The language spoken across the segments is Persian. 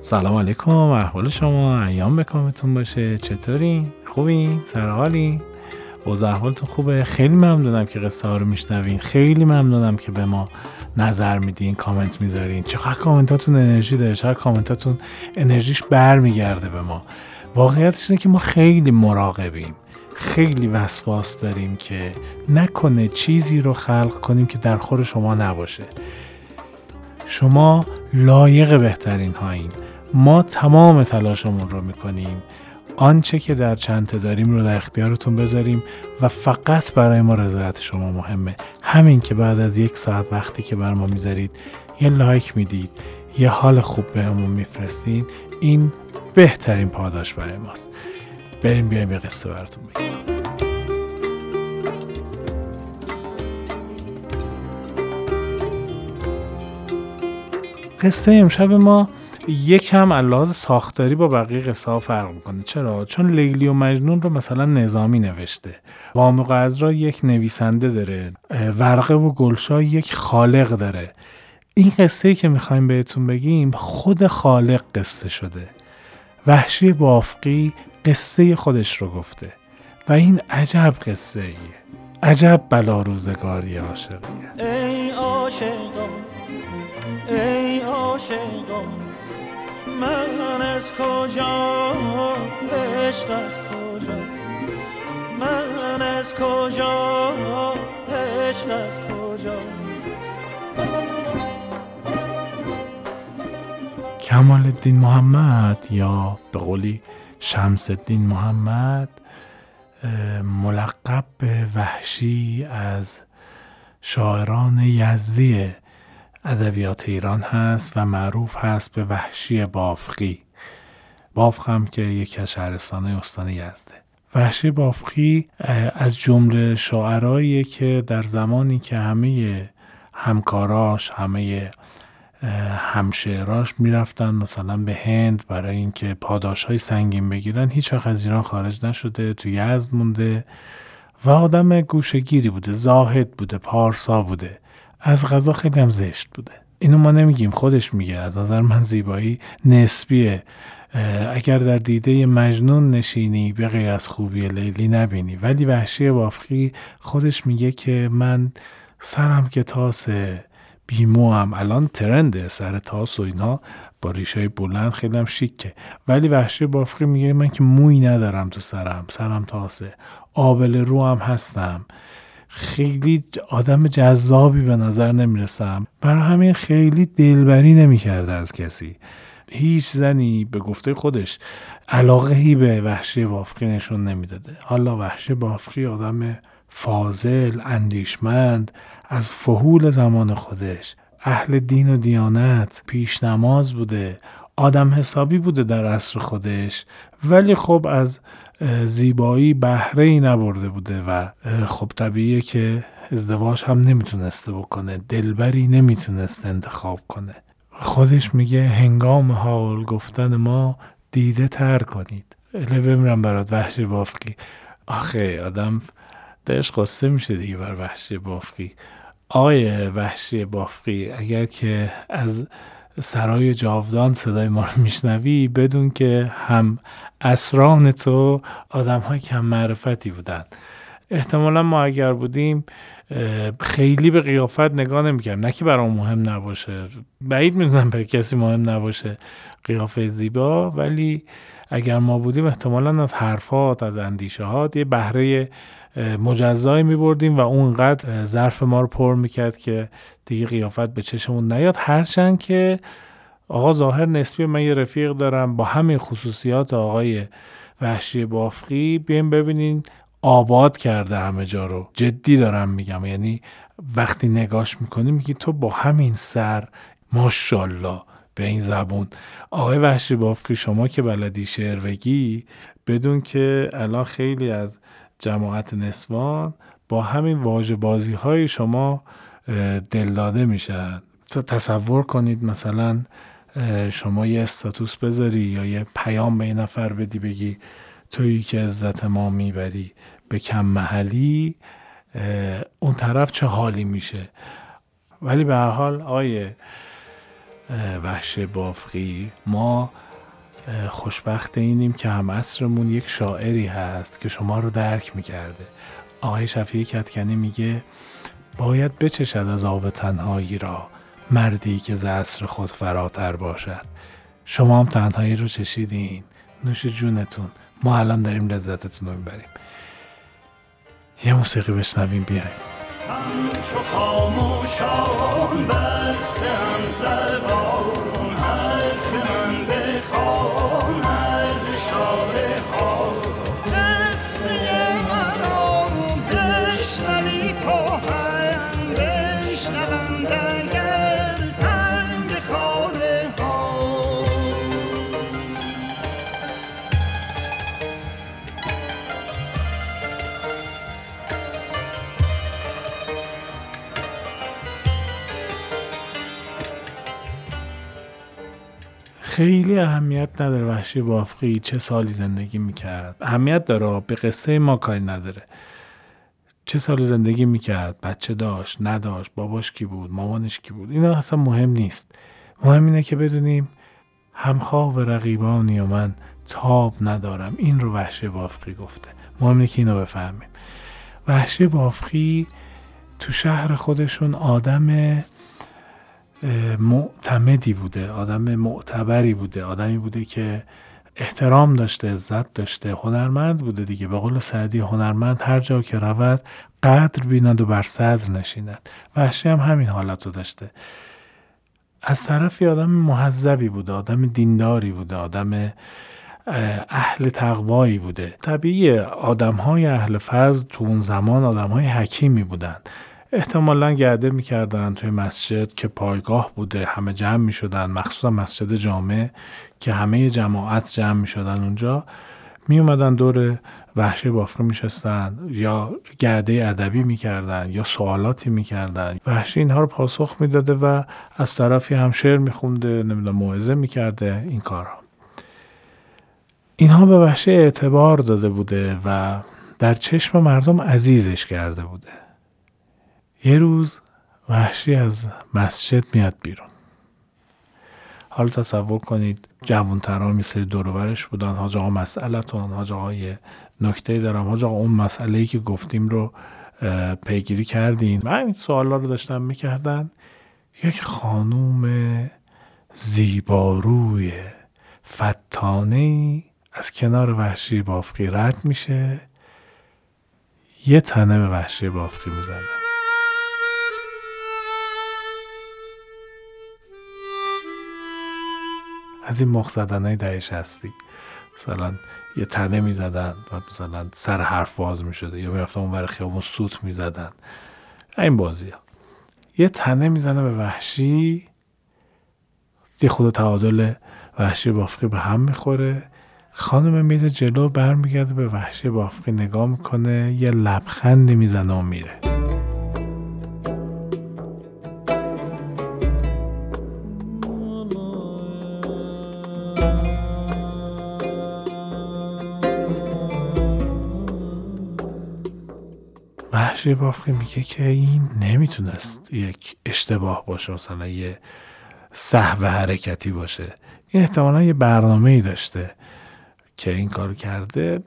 سلام علیکم احوال شما. ایام بکامتون باشه. چطورین خوبین سرحالین اوضاع احوالتون خوبه؟ خیلی ممنونم که قصه ها رو میشنوین. خیلی ممنونم که به ما نظر میدین کامنت می‌ذارین. چقدر کامنتاتون انرژی داره چقدر کامنتاتون انرژیش برمیگرده به ما. واقعیتش اینه که ما خیلی مراقبیم. خیلی وسواس داریم که نکنه چیزی رو خلق کنیم که در خور شما نباشه. شما لایق بهترین هایین. ما تمام تلاشمون رو می‌کنیم. آنچه که در چنته داریم رو در اختیارتون بذاریم و فقط برای ما رضایت شما مهمه. همین که بعد از یک ساعت وقتی که بر ما می‌ذارید یه لایک می‌دید یه حال خوب بهمون میفرستین این بهترین پاداش برای ماست. بریم بیایم یه قصه براتون بگیم. قصه امشب ما یکم لحاظ ساختاری با بقیه قصه ها فرق می‌کنه. چرا؟ چون لیلی و مجنون رو مثلا نظامی نوشته. وامق ازرا یک نویسنده داره. ورقه و گلشا یک خالق داره. این قصه ای که می‌خوایم بهتون بگیم خود خالق قصه شده. وحشی بافقی قصه خودش رو گفته. و این عجب قصه ایه عجب بلا روزگاری عاشقیه. ای عاشقان ای عاشقان من از کجا؟ عشق از کجا؟ من از کجا؟ عشق از کجا؟ کمال الدین محمد یا به قولی شمس الدین محمد ملقب به وحشی از شاعران یزدی ادبیات ایران هست و معروف هست به وحشی بافقی. بافق هم که یکی از شهرستانهای استان یزده. وحشی بافقی از جمله شاعرایی که در زمانی که همه همکاراش همه همشعراش می‌رفتن مثلا به هند برای اینکه پاداش های سنگین بگیرن هیچ از ایران خارج نشده تو یزد مونده و آدم گوشگیری بوده زاهد بوده پارسا بوده. از غذا خیلی هم زشت بوده. اینو ما نمیگیم خودش میگه. از نظر من زیبایی نسبیه. اگر در دیده مجنون نشینی به غیر از خوبی لیلی نبینی. ولی وحشی بافقی خودش میگه که من سرم که تاسه بیمو هم الان ترنده سر تاس و اینا با ریشه بلند خیلی هم شیکه. ولی وحشی بافقی میگه من که موی ندارم تو سرم. سرم تاسه. آبل رو هم هستم. خیلی آدم جذابی به نظر نمی‌رسم. برای همین خیلی دلبری نمی‌کرده از کسی. هیچ زنی به گفته خودش علاقه به وحشی بافقی نشون نمی‌داده. حالا وحشی بافقی آدم فاضل اندیشمند از فهول زمان خودش. اهل دین و دیانت پیش نماز بوده. آدم حسابی بوده در عصر خودش ولی خب از زیبایی بهره ای نبرده بوده و خب طبیعیه که ازدواج هم نمی‌تونسته بکنه دلبری نمی‌تونسته انتخاب کنه. خودش میگه هنگام حال گفتن ما دیده تر کنید. اله بمیرم برات وحشی بافقی آخه آدم دلش قصه میشه دیگه بر وحشی بافقی آقای وحشی بافقی اگر که از سرای جاودان صدای ما رو میشنوی بدون که هم اسران تو آدم های کم معرفتی بودن. احتمالا ما اگر بودیم خیلی به قیافت نگاه نمی‌کردم نه که برام مهم نباشه. بعید می‌دونم به کسی مهم نباشه قیافه زیبا ولی اگر ما بودیم احتمالا از حرفات از اندیشه یه بهره مجزایی می بردیم و اونقدر ظرف ما رو پر می‌کرد که دیگه قیافت به چشمون نیاد. هرچند که آقا ظاهر نسبی من یه رفیق دارم با همین خصوصیات آقای وحشی بافقی بیایم ببینین آباد کرده همه جا رو. جدی دارم میگم. یعنی وقتی نگاش می‌کنی میگی تو با همین سر ماشاءالله به این زبون. آقای وحشی بافقی شما که بلدی شعر بگی بدون که الان خیلی از جماعت نسوان با همین واژه بازی های شما دلداده میشن. تو تصور کنید مثلا شما یه استاتوس بذاری یا یه پیام به این نفر بدی بگی تویی که عزت ما می‌بری به کم محلی اون طرف چه حالی میشه؟ ولی به هر حال آیه وحش بافقی ما خوشبخت اینیم که هم عصرمون یک شاعری هست که شما رو درک می‌کرده. آقای شفیع کتکنی میگه باید بچشد از آب تنهایی را مردی که ز خود فراتر باشد. شما هم تنهایی رو چشیدین. نوش جونتون. ما الان داریم لذتتون رو می‌بریم. یه موسیقی بشنویم بیایم. همچو خاموشان بستم زبان خیلی اهمیت نداره وحشی بافقی چه سالی زندگی می‌کرد. اهمیت داره به قصه ما کاری نداره. چه سالی زندگی می‌کرد؟ بچه داشت نداشت باباش کی بود مامانش کی بود؟ اینا اصلا مهم نیست. مهم اینه که بدونیم همخواه و رقیبانی و من تاب ندارم. این رو وحشی بافقی گفته. مهم اینه که اینو بفهمیم. وحشی بافقی تو شهر خودشون آدم معتمدی بوده آدم معتبری بوده آدمی بوده که احترام داشته عزت داشته هنرمند بوده دیگه. به قول سعدی هنرمند هر جا که رود قدر بیند و بر صدر نشیند. وحشی هم همین حالت رو داشته. از طرفی آدم محذبی بوده آدم دینداری بوده آدم اهل تقوایی بوده. طبیعی آدم های اهل فضل تو اون زمان آدم های حکیمی بودند. احتمالا گرده می‌کردن توی مسجد که پایگاه بوده. همه جمع می‌شدن مخصوصا مسجد جامع که همه جماعت جمع می‌شدن اونجا. می اومدن دور وحشی بافقه میشستن یا گرده ادبی می‌کردن یا سوالاتی می‌کردن. وحشی اینها رو پاسخ می‌داده و از طرفی هم شعر میخونده نمی‌دونم موعظه می‌کرده این کارها اینها به وحشی اعتبار داده بوده و در چشم مردم عزیزش کرده بوده. یه روز وحشی از مسجد میاد بیرون. حالا تصور کنید جوانتران می سری دورورش بودن حاج آقا مسئلتون حاج آقا نکته دارم. حاج آقا اون مسئله که گفتیم رو پیگیری کردین؟ و این سوالا رو داشتن می‌کردن یک خانوم زیباروی فتانه از کنار وحشی بافقی رد میشه. یه تنه به وحشی بافقی می‌زنه. از این مخ زدن های دهش هستی مثلا یه تنه می‌زدن و مثلا سر حرف باز می‌شده یا می‌رفتن اون ور خیابون سوت می‌زدن. این بازی ها یه تنه می‌زنه به وحشی. یه خود تعادل وحشی بافقی به هم می‌خوره. خانم میره جلو برمیگرده به وحشی بافقی نگاه می‌کنه یه لبخندی می‌زنه و میره. وحشی بافقی میگه که این نمی‌تونست یک اشتباه باشه مثلا یه صحو حرکتی باشه. این احتمالا یه برنامه ای داشته که این کار کرده.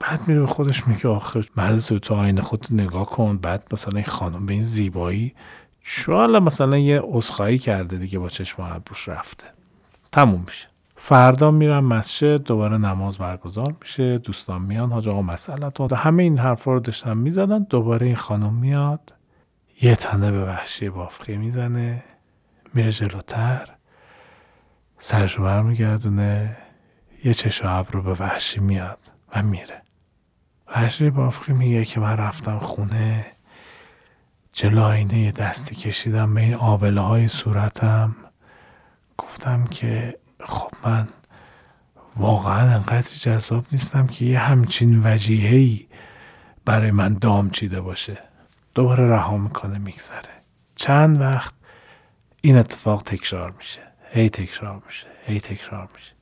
بعد میره به خودش میگه آخه مرد تو آینه خود نگاه کن. بعد مثلا این خانم به این زیبایی شوالا مثلا یه اسخایی کرده دیگه با چشم ابروش رفته. تموم میشه. فردا میرم مسجد دوباره نماز برگزار میشه دوستان میان حاج آقا مسئلتون همه این حرفا رو داشتن می‌زدن دوباره این خانم میاد یه تنه به وحشی بافقی می‌زنه میره جلوتر سرشو برمیگردونه یه چش و به وحشی میاد و میره. وحشی بافقی میگه که من رفتم خونه جلو آینه یه دستی کشیدم به این آبله های صورتم. گفتم که خب من واقعا انقدر جذاب نیستم که یه همچین وجیهی برای من دام چیده باشه. دوباره رها می‌کنه میگذره. چند وقت این اتفاق تکرار میشه. هی تکرار میشه هی تکرار میشه.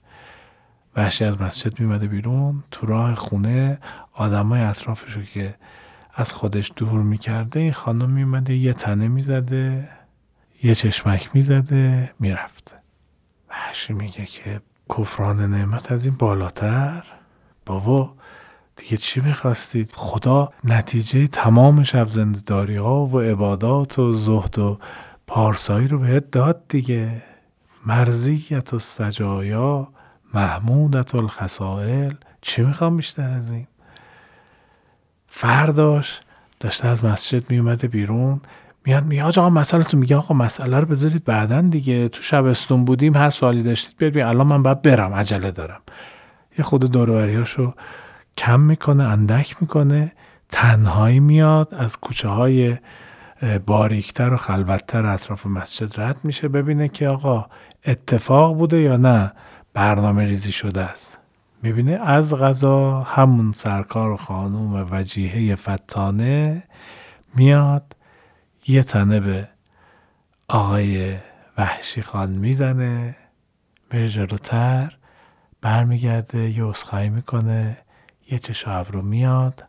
وحشی از مسجد میمده بیرون تو راه خونه آدمای اطرافشو که از خودش دور می‌کرده این خانم میمده یه تنه می‌زده یه چشمک می‌زده می‌رفته. وحشی میگه که کفران نعمت از این بالاتر؟ بابا دیگه چی می‌خواستید؟ خدا نتیجه تمام شب زندداری ها و عبادات و زهد و پارسایی رو بهت داد دیگه. مرزیت و سجایا محمودت الخسائل چی می‌خوام بیشتر از این؟ فرداش داشته از مسجد میومده بیرون میاد میگه آقا مسئله تو میگه آقا مسئله رو بذارید بعدا دیگه تو شبستون بودیم هر سوالی داشتید بیاد الان من باید برم عجله دارم. یه خود دوروریاشو کم می‌کنه اندک می‌کنه تنهایی میاد از کوچه های باریکتر و خلوتتر اطراف مسجد رد میشه ببینه که آقا اتفاق بوده یا نه برنامه ریزی شده است. می‌بینه از غذا همون سرکار و خانوم وجیهه فتانه میاد یه تنه به آقای وحشی خان می‌زنه میره جلوتر برمیگرده یه اسخایی می‌کنه یه چشم رو میاد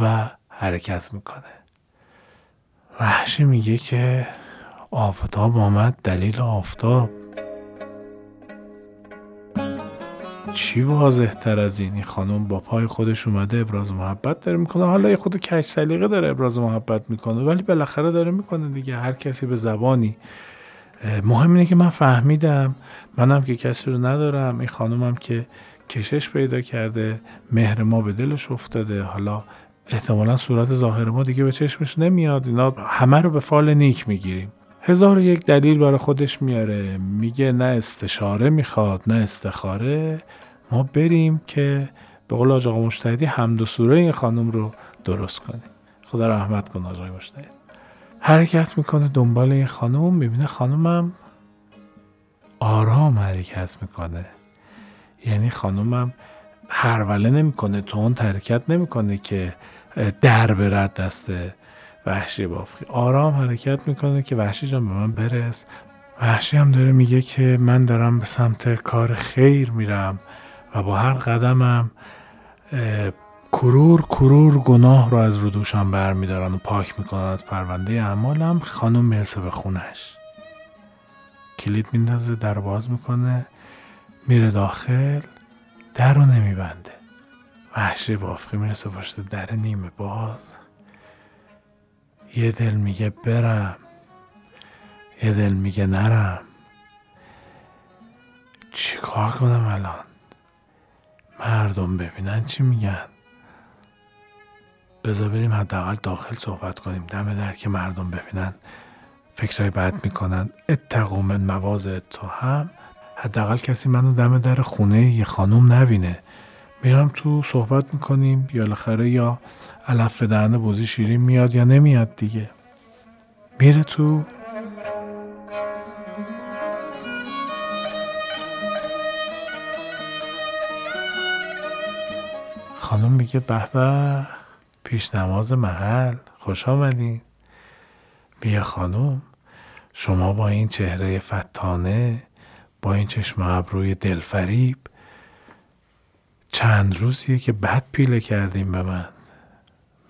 و حرکت می‌کنه. وحشی میگه که آفتاب آمد دلیل آفتاب. چی واضح تر از این؟ خانم با پای خودش اومده ابراز محبت داره می‌کنه. حالا یه خود کش سلیقه داره ابراز محبت می‌کنه ولی بالاخره داره می‌کنه دیگه. هر کسی به زبانی. مهم اینه که من فهمیدم. منم که کسی رو ندارم. این خانومم که کشش پیدا کرده مهر ما به دلش افتاده. حالا احتمالا صورت ظاهر ما دیگه به چشمش نمیاد. اینا همه رو به فال نیک می‌گیریم. هزار یک دلیل برای خودش میاره. میگه نه استشاره می‌خواد نه استخاره. ما بریم که به قول آقا مشتهدی حمد و سوره این خانم رو درست کنیم. خدا رحمت کن آقای مشتهد حرکت می‌کنه دنبال این خانم می‌بینه خانمم آرام حرکت می‌کنه. یعنی خانمم هروله نمی‌کنه تون حرکت نمی‌کنه که در برد دست وحشی بافقی آرام حرکت می‌کنه که وحشی جان به من برس. وحشی هم داره میگه که من دارم به سمت کار خیر میرم و با هر قدمم کرور کرور گناه رو از رو دوشم برمیدارن و پاک می‌کنن از پرونده اعمالم. خانم می‌رسه به خونش. کلید میندازه در باز می‌کنه میره داخل در رو نمیبنده. وحشی بافقی می‌رسه پشت در نیمه باز. یه دل میگه برم یه دل میگه نرم. چیکار کنم الان؟ مردم ببینن چی میگن. بذار بریم حداقل داخل صحبت کنیم. دم در که مردم ببینن فکرهای بد می‌کنن. اتقو من تو هم. حداقل کسی منو دم در خونه یه خانم نبینه. میرم تو صحبت می‌کنیم یا بالاخره یا علف دهن بوزی شیرین میاد یا نمیاد دیگه. میره تو. خانم میگه به به پیش نماز محل خوش آمدین. بیا خانم شما با این چهره فتانه با این چشم ابروی دلفریب چند روزیه که بد پیله کردیم به من.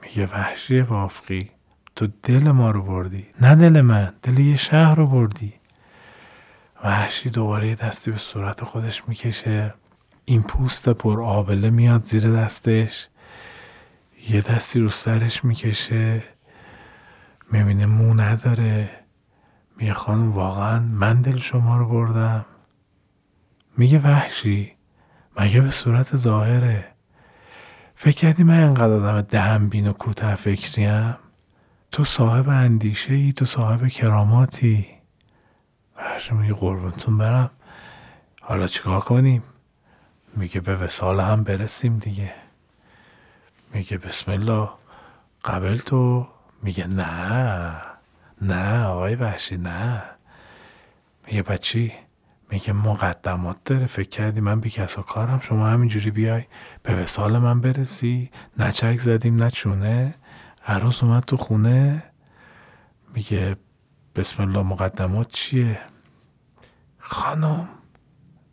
میگه وحشی وافقی. تو دل ما رو بردی. نه دل من دل یه شهر رو بردی. وحشی دوباره دستی به صورت خودش می‌کشه. این پوست پر آبله میاد زیر دستش. یه دستی رو سرش می‌کشه. می‌بینه مو نداره. میگه خانم واقعا من دل شما رو بردم. میگه وحشی مگه به صورت ظاهره؟ فکر کردی من انقدر آدم دهم بین و کوته فکریم؟ تو صاحب اندیشه ای تو صاحب کراماتی. وحشی میگه قربونتون برم. حالا چیکار کنیم؟ میگه به وسال هم برسیم دیگه. میگه بسم الله. قبل تو؟ میگه نه. نه آقای وحشی نه. میگه بچی میگه مقدمات داره فکر کردی من بی کس و کارم شما همینجوری بیای به وسال من برسی. نه چک زدیم نه چونه. عروس اومد تو خونه. میگه بسم الله مقدمات چیه؟ خانم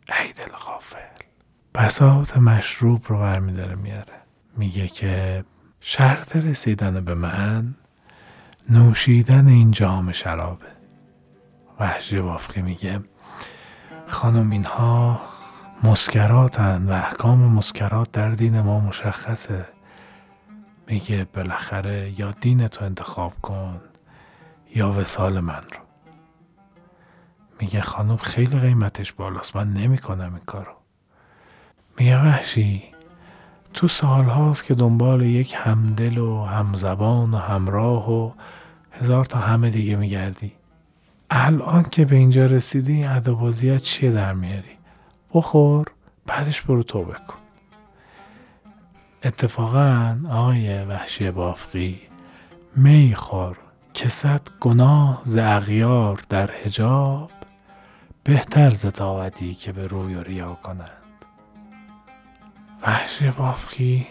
ای دل غافل بساط مشروب رو برمیداره میاره. میگه که شرط رسیدن به من نوشیدن این جام شرابه. وحشی بافقی میگه. خانم اینها مسکراتن و احکام مسکرات در دین ما مشخصه. میگه بالاخره یا دین تو انتخاب کن یا وسال من رو. میگه خانم خیلی قیمتش بالاست من نمی‌کنم این کارو. میگه وحشی تو سال هاست که دنبال یک همدل و همزبان و همراه و هزار تا همه دیگه میگردی. الان که به اینجا رسیدی این عدابازی چیه در میاری؟ بخور بعدش برو توبه کن. اتفاقا آقای وحشی بافقی می خور کسد گناه ز اغیار در حجاب بهتر ز طاعتی که به روی و ریا کنند. وحشی بافقی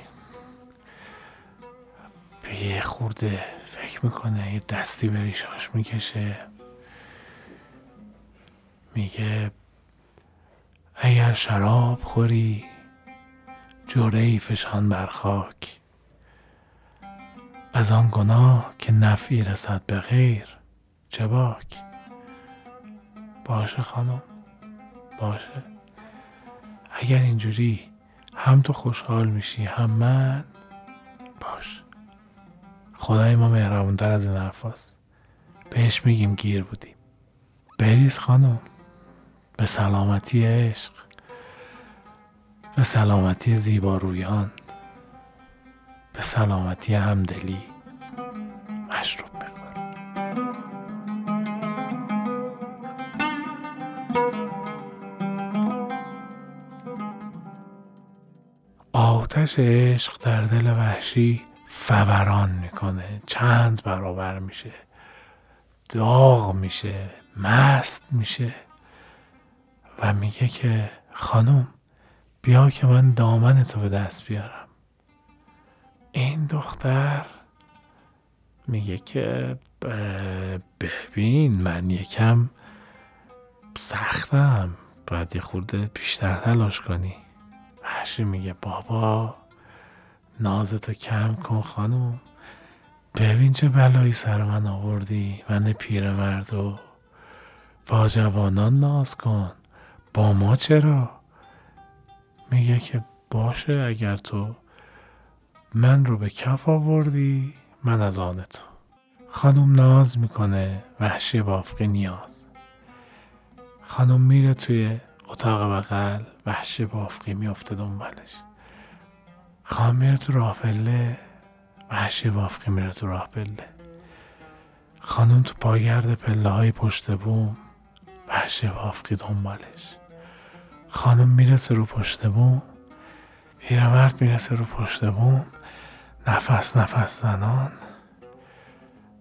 به یه خورده فکر می‌کنه یه دستی به ریشاش می‌کشه. میگه اگر شراب خوری جوره فشان بر خاک. از آن گناه که نفعی رسد به غیر چه باک باشه خانم باشه. اگر اینجوری هم تو خوشحال میشی هم من باش خدای ما مهربونتر از این حرفاست. بهش میگیم گیر بودیم. بریز خانم. به سلامتی عشق به سلامتی زیبارویان به سلامتی همدلی مشروب آتش عشق در دل وحشی فوران می‌کنه. چند برابر میشه. داغ میشه. مست میشه. و میگه که خانم بیا که من دامن تو به دست بیارم. این دختر میگه که ببین من یکم سختم باید یه خورده بیشتر تلاش کنی. وحشی میگه بابا نازتو کم کن خانم. ببین چه بلایی سر من آوردی من پیرمرد و با جوانان ناز کن. با ما چرا؟ میگه که باشه اگر تو من رو به کف آوردی من از آن تو. خانم ناز می‌کنه وحشی بافقی نیاز. خانم میره توی اتاق بغل وحشی بافقی میفته دنبالش. خانم میره تو راه پله وحشی بافقی میره تو راه پله. خانم تو پاگرد پله های پشت بوم وحشی بافقی دنبالش. خانم می‌رسه رو پشت بوم. پیرمرد می‌رسه رو پشت بوم. نفس نفس زنان.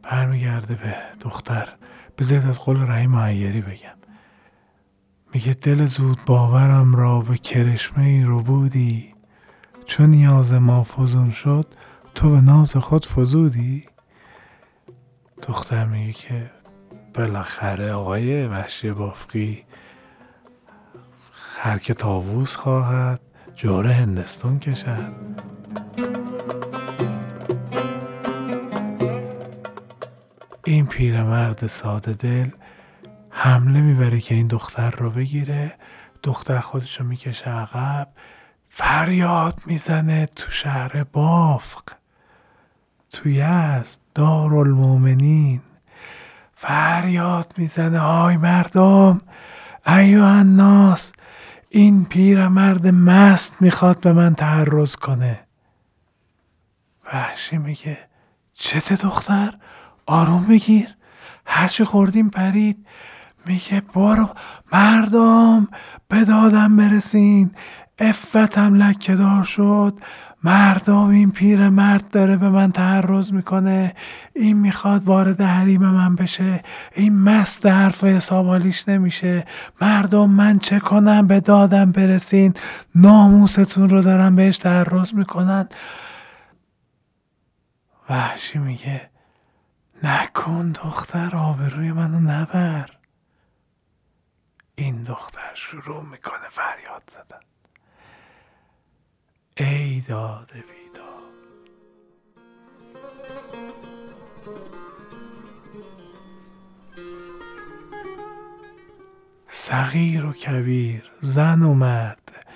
برمیگرده به دختر. بذارید از قول رحیم معیری بگم. میگه دل زود باورم را به کرشمه ای رو بودی. چون نیاز ما فزون شد تو به ناز خود فزودی. دختر میگه که بالاخره آقای وحشی بافقی هر که تاووز خواهد جوره هندستون کشد. این پیرمرد ساده دل حمله می‌بره که این دختر رو بگیره. دختر خودش رو می‌کشه عقب. فریاد می‌زنه تو شهر بافق. توی است دارالمومنین فریاد می‌زنه آی مردم ایو الناس این پیرمرد مست می‌خواد به من تعرض کنه. وحشی میگه چته دختر؟ آروم بگیر. هرچی خوردیم پرید. میگه برو. مردم به دادم برسین. افتم لکه دار شد. مردم این پیر مرد داره به من تعرض می‌کنه. این می‌خواد وارد حریم من بشه. این مست حرف حسابالیش نمیشه. مردم من چه کنم؟ به دادم برسین. ناموستون رو دارم بهش تعرض می‌کنن. وحشی میگه نکن دختر آبروی منو نبر. این دختر شروع می‌کنه فریاد زدن. ای داد بیداد. صغیر و کبیر زن و مرد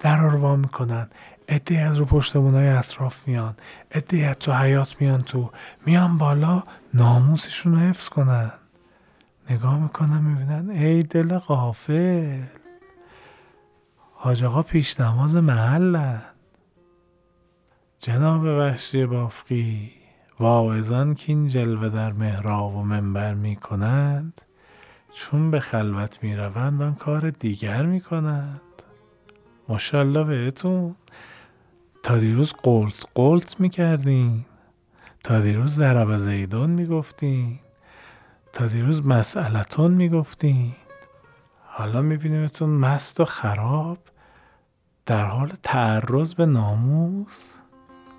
در رو وا می‌کنن. عده از رو پشتمونای اطراف میان. عده از تو حیات میان تو. میان بالا ناموسشون رو حفظ کنن. نگاه می‌کنن می‌بینن ای دل غافل. حاج آقا پیش نماز محلن جناب وحشی بافقی واعظان که این جلوه در محراب و منبر می کنند چون به خلوت می روند آن کار دیگر می کنند. ماشاءالله بهتون. تا دیروز قلت قلت می کردین. تا دیروز ضرب زیدون می گفتین. تا دیروز مسئلتون می گفتین. حالا می بینیمتون مست و خراب. در حال تعرض به ناموس.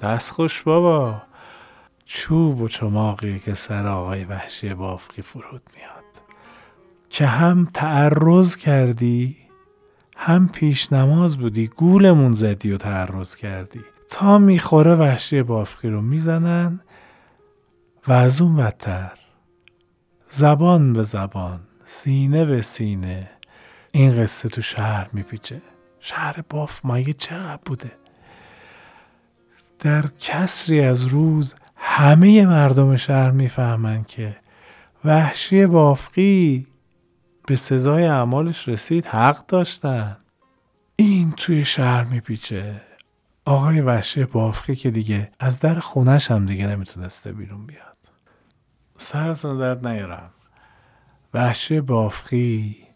دست خوش بابا. چوب و چماقی که سر آقای وحشی بافقی فرود میاد. که هم تعرض کردی هم پیش نماز بودی گولمون زدی و تعرض کردی. تا می‌خوره وحشی بافقی رو می‌زنن و از اون بدتر زبان به زبان سینه به سینه این قصه تو شهر میپیچه. شهر باف مایه چقدر بوده؟ در کسری از روز همه مردم شهر می‌فهمند که وحشی بافقی به سزای اعمالش رسید حق داشتن. این توی شهر میپیچه. آقای وحشی بافقی که دیگه از در خونش هم دیگه نمی‌تونسته بیرون بیاد. سرتون درد نیارم وحشی بافقی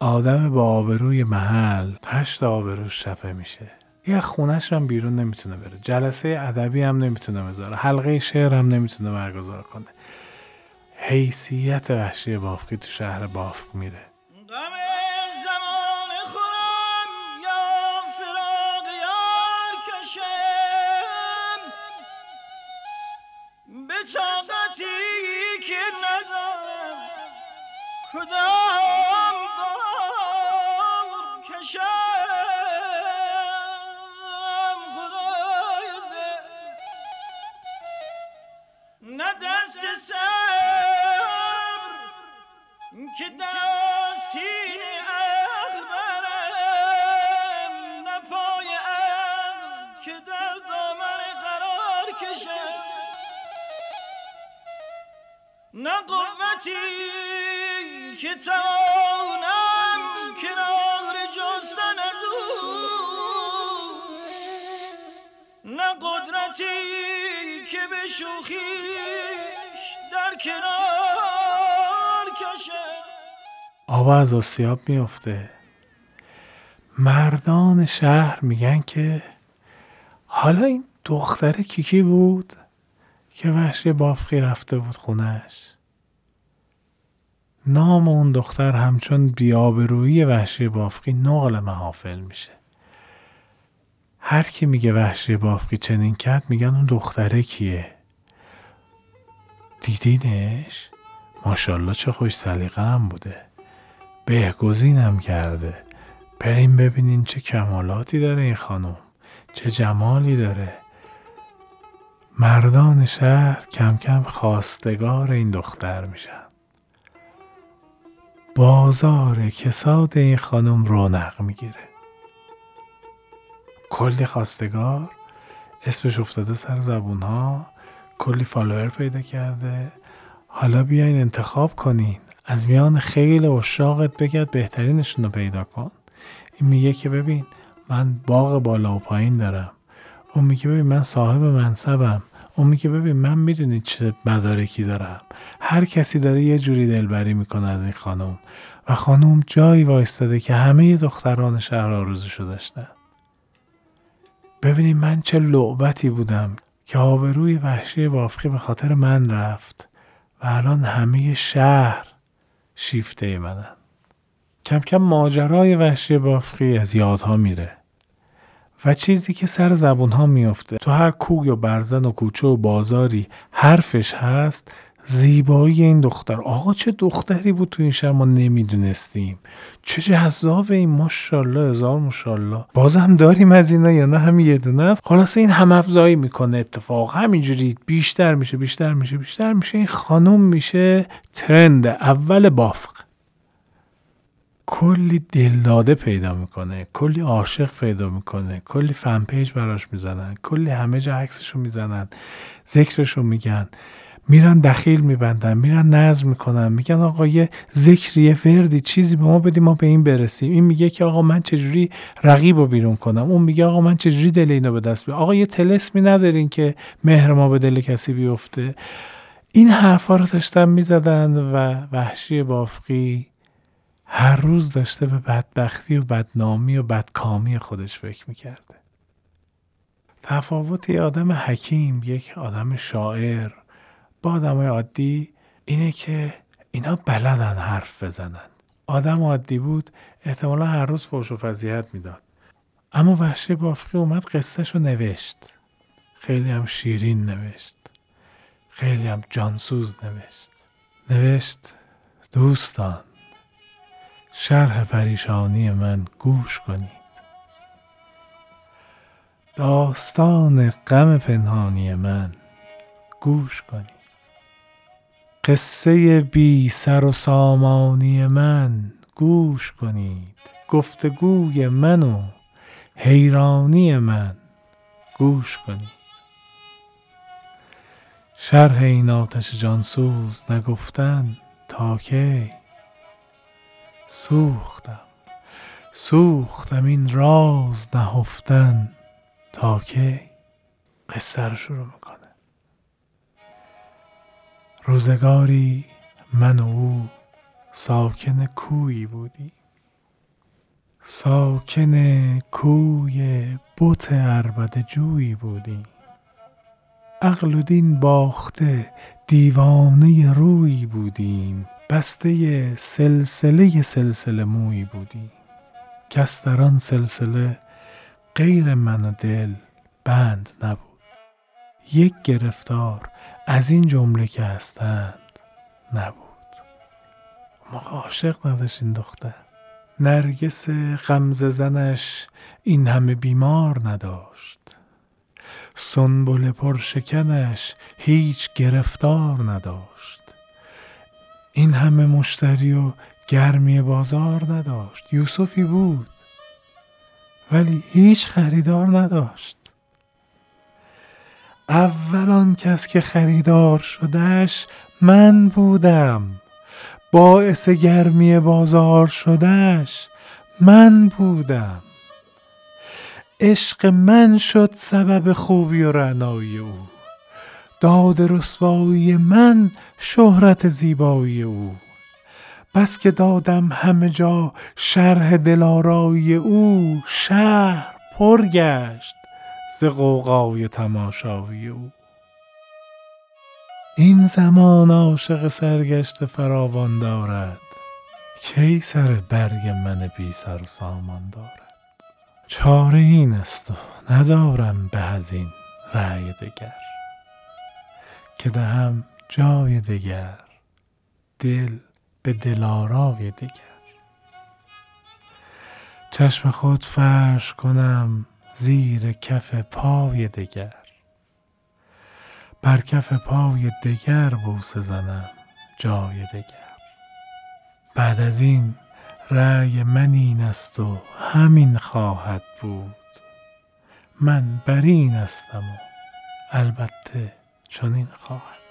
آدم با آبروی محل هشت آبروش شپه میشه. یه خونش هم بیرون نمی‌تونه بره. جلسه ادبی هم نمی‌تونه بذاره. حلقه شعر هم نمی‌تونه برگزار کنه. حیثیت وحشی بافقی تو شهر بافق میره. آسیاب میفته مردان شهر میگن که حالا این دختره کیکی بود که وحشی بافقی رفته بود خونش نام اون دختر همچون بیابرویی وحشی بافقی نقل محافل میشه. هر کی میگه وحشی بافقی چنین کرد میگن اون دختره کیه؟ دیدینش؟ ماشاءالله چه خوش سلیقه هم بوده. بهگزینم کرده. بریم ببینین چه کمالاتی داره این خانم. چه جمالی داره. مردان شهر کم کم خواستگار این دختر میشن. بازار کساد این خانم رونق می‌گیره. کلی خواستگار اسمش افتاده سر زبون ها کلی فالوور پیدا کرده. حالا بیاین انتخاب کنین. از میان خیلی اشاقت بگرد بهترینشون رو پیدا کن. این میگه که ببین من باغ بالا و پایین دارم. اون میگه ببین من صاحب منصبم. اون میگه ببین من می‌دونی چه مدارکی دارم. هر کسی داره یه جوری دلبری می‌کنه از این خانم. و خانم جایی وایستاده که همه دختران شهر آرزوشو داشتن. ببینید من چه لعبتی بودم که آبروی وحشی بافقی به خاطر من رفت. و الان همه شهر شیفته منن کم کم ماجرای وحشی بافقی از یادها میره و چیزی که سر زبون ها میفته تو هر کوی و برزن و کوچه و بازاری حرفش هست زیبایی این دختر. آقا چه دختری بود تو این شهر ما نمی‌دونستیم. چه جذاب این ماشاءالله هزار ماشاءالله. باز هم داریم از اینا یا نه؟ هم یه دونه است. خلاص این هم افزایی می‌کنه اتفاق. همینجوری بیشتر میشه بیشتر میشه بیشتر میشه. این خانم میشه ترند اول بافق. کلی دلداده پیدا می‌کنه کلی عاشق پیدا می‌کنه کلی فن پیج براش می‌زنن کلی همه جا عکسشو می‌زنن ذکرشو میگن. میرن دخیل میبندن میرن نظر می‌کنن میگن آقا یه ذکری یه وردی چیزی به ما بدیم ما به این برسیم. این میگه که آقا من چجوری رقیب رو بیرون کنم؟ اون میگه آقا من چجوری دل اینو به دست بیارم؟ آقا یه تلسمی ندارین که مهر ما به دل کسی بیفته. این حرفا رو داشتن می‌زدن و وحشی بافقی هر روز داشته به بدبختی و بدنامی و بدکامی خودش فکر می‌کرده. تفاوت یه آدم حکیم یک آدم شاعر. آدم عادی اینه که اینا بلدن حرف بزنن. آدم عادی بود احتمالا هر روز فوش و فضیحت می‌داد. اما وحشی بافقی اومد قصهش رو نوشت. خیلی هم شیرین نوشت. خیلی هم جانسوز نوشت. نوشت دوستان شرح پریشانی من گوش کنید. داستان غم پنهانی من گوش کنید. قصه بی سر و سامانی من گوش کنید. گفتگوی من و حیرانی من گوش کنید. شرح این آتش جانسوز نگفتن تا کی؟ سوختم. سوختم این راز نهفتن تا کی؟ قصه رو شروع می‌کنه روزگاری من و او ساکن کویی بودی ساکن کوی بت عربد جویی بودیم. عقل و دین باخته دیوانه روی بودیم. بسته سلسله سلسله مویی بودیم. کس در آن سلسله غیر من و دل بند نبود. یک گرفتار از این جمله که هستند نبود. ما عاشق نداشت این دختر. نرگس غمزه زنش این همه بیمار نداشت. سنبل پرشکنش هیچ گرفتار نداشت. این همه مشتری و گرمی بازار نداشت. یوسفی بود ولی هیچ خریدار نداشت. اول آن کس که خریدار شدش من بودم. باعث گرمی بازار شدش من بودم. عشق من شد سبب خوبی و رعنایی او. داد رسوایی من شهرت زیبایی او. بس که دادم همه جا شرح دلارایی او شهر پر گشت. ز غوغای تماشایی او. این زمان عاشق سرگشت فراوان دارد. کی سر برگ من بی سر و سامان دارد؟ چاره این است و ندارم به از این رأی دگر. که دهم جای دگر دل به دلارای دگر. چشم خود فرش کنم زیر کف پای دگر. بر کف پای دگر بوسه زنم جای دگر. بعد از این رأی من این است و همین خواهد بود. من بر این هستم و البته چنین خواهد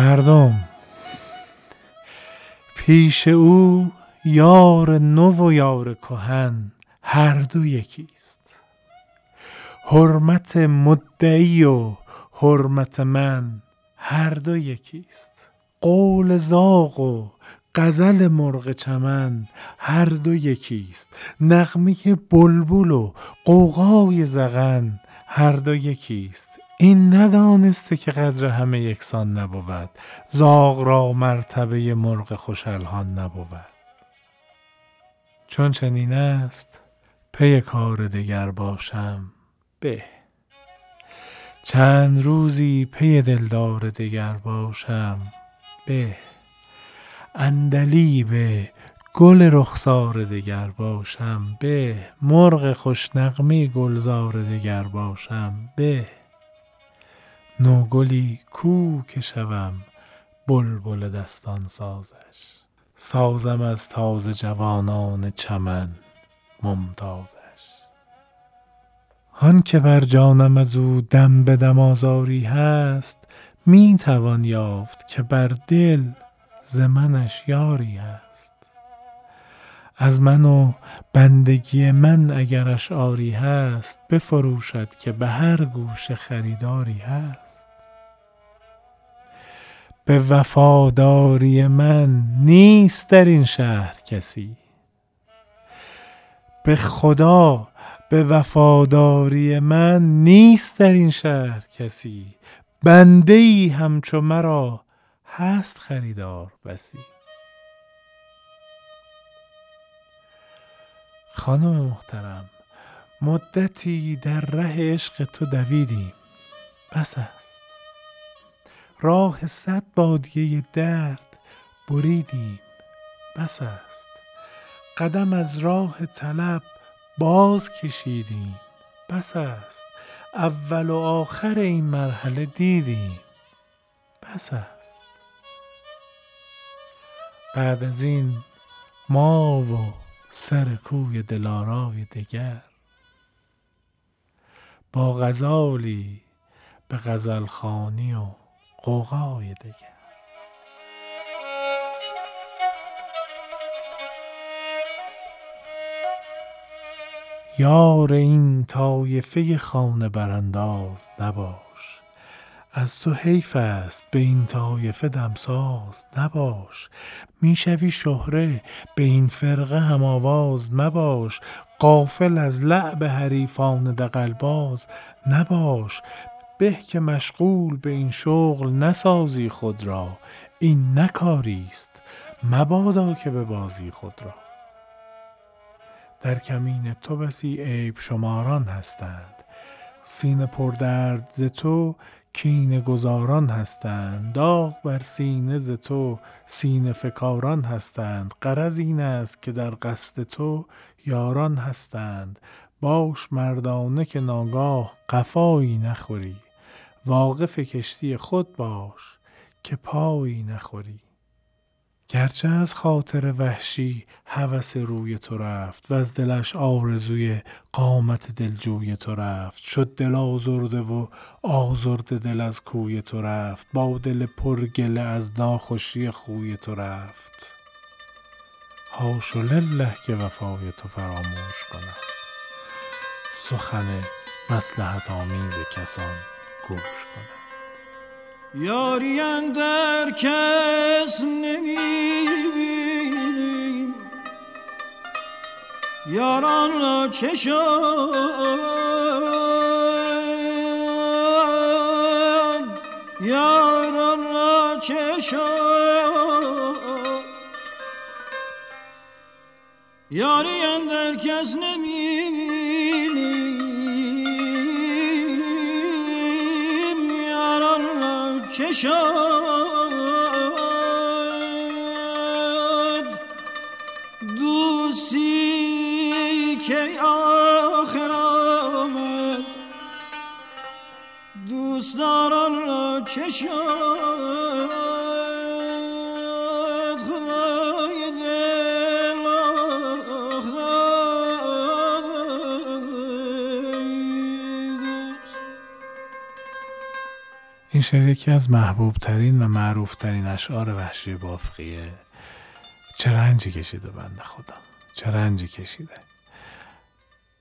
مردم. پیش او یار نو و یار کهن هر دو یکیست. حرمت مدعی و حرمت من هر دو یکیست. قول زاغ و غزل مرغ چمن هر دو یکیست. نغمه بلبل و قوقای زغن هر دو یکیست. این ندانسته که قدر همه یکسان نبود. زاغ را مرتبه مرغ خوشالهان نبود. چون چنین است پی کار دگر باشم. به. چند روزی پی دلدار دگر باشم. به. به گل رخسار دگر باشم. به. مرغ خوش نغمه گلزار دگر باشم. به. نوگلی کو که شوم بلبل دستان سازش. سازم از تازه جوانان چمن ممتازش. آن که بر جانم از او دم به دم آزاری هست می توان یافت که بر دل ز منش یاری هست. از من و بندگی من اگرش آری هست بفروشد که به هر گوشه خریداری هست. به وفاداری من نیست در این شهر کسی. به خدا به وفاداری من نیست در این شهر کسی. بنده ای همچو مرا هست خریدار بسی. خانم محترم مدتی در ره عشق تو دویدیم. بس است. راه صد بادیه درد بریدیم. بس است. قدم از راه طلب باز کشیدیم. بس است. اول و آخر این مرحله دیدیم. بس است. بعد از این ما و سر کوی دلارای دگر. با غزالی به غزلخانی و قوقای دگر. یار این طایفه خانه برانداز نباش. از تو حیف است به این طایفه دمساز نباش. می‌شوی شهره به این فرقه هم آواز مباش. غافل از لعب حریفان دغلباز نباش. به که مشغول به این شغل نسازی خود را. این نه کاری است مبادا که به بازی خود را. در کمین تو بسی عیب شماران هستند. سینه پردرد ز تو کینه گذاران هستند. داغ بر سینه ز تو سینه فکاران هستند. غرض این است که در قصد تو یاران هستند. باش مردانه که ناگاه قفایی نخوری. واقف کشتی خود باش که پایی نخوری. گرچه از خاطر وحشی هوس روی تو رفت و از دلش آرزوی قامت دلجوی تو رفت. شد دل آزرده و آزرده دل از کوی تو رفت. با دل پرگله از ناخوشی خوی تو رفت. هاش لله که وفای تو فراموش کند. سخن مصلحت آمیز کسان گوش کند. یاری در کس نمی‌بینیم یاران را چه یاران را چه شد یاری در شد دوستی که آخر آمد دوستداران را چه شعر یکی از محبوب ترین و معروف ترین اشعار وحشی بافقیه. چه رنجی کشیده بنده خدا؟ چه رنجی کشیده؟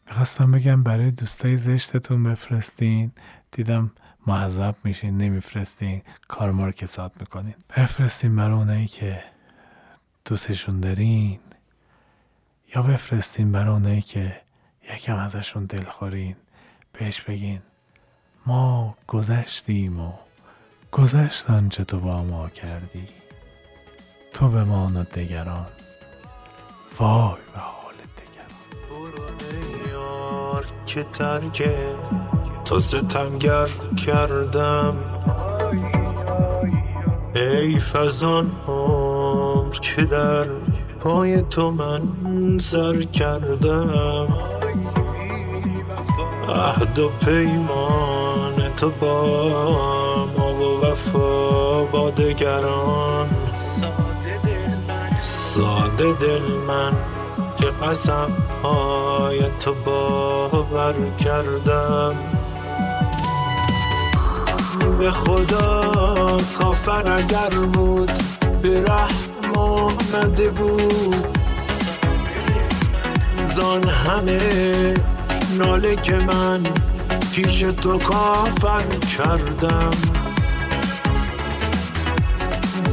می‌خواستم بگم برای دوستای زشتتون بفرستین. دیدم معذب میشین نمیفرستین. کار ما رو کسات می‌کنین. بفرستین برای اونایی که دوستشون دارین. یا بفرستین برای اونایی که یکم ازشون دلخورین. بهش بگین ما گذشتیم و گذشت آنچه تو با ما کردی؟ تو به مان و دگران. وای به حال دگران. که ترک تو ستمگر کردم. ای فزان عمر که در پای تو من سر کردم. عهد و پیمان تو با ما وفا با دگران ساده دل من که قسم های تو باور کردم. به خدا کافر اگر بود به رحم آمده بود. زان همه ناله که من پیش تو کافر کردم.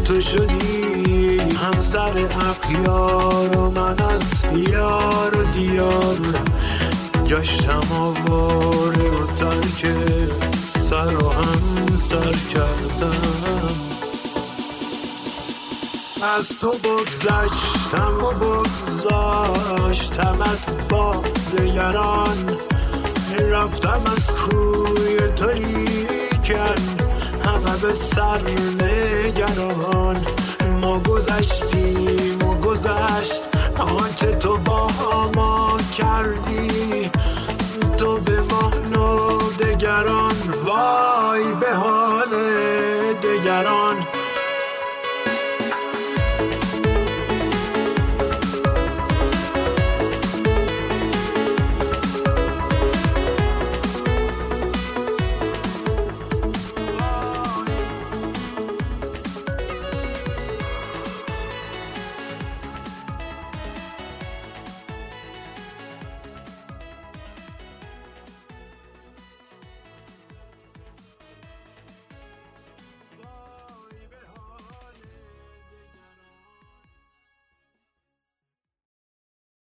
تو شدی همسر اقیار و من از یار و دیار. گشتم آواره و ترک سر و هم سر کردم. از تو بگذشتم و بگذاشتمت با دیگران رفتم از کوی تو لیکن عقب سر نگران. ما گذشتیم و گذشت. آنچه تو با ما کردی تو به ما نو دگران. وای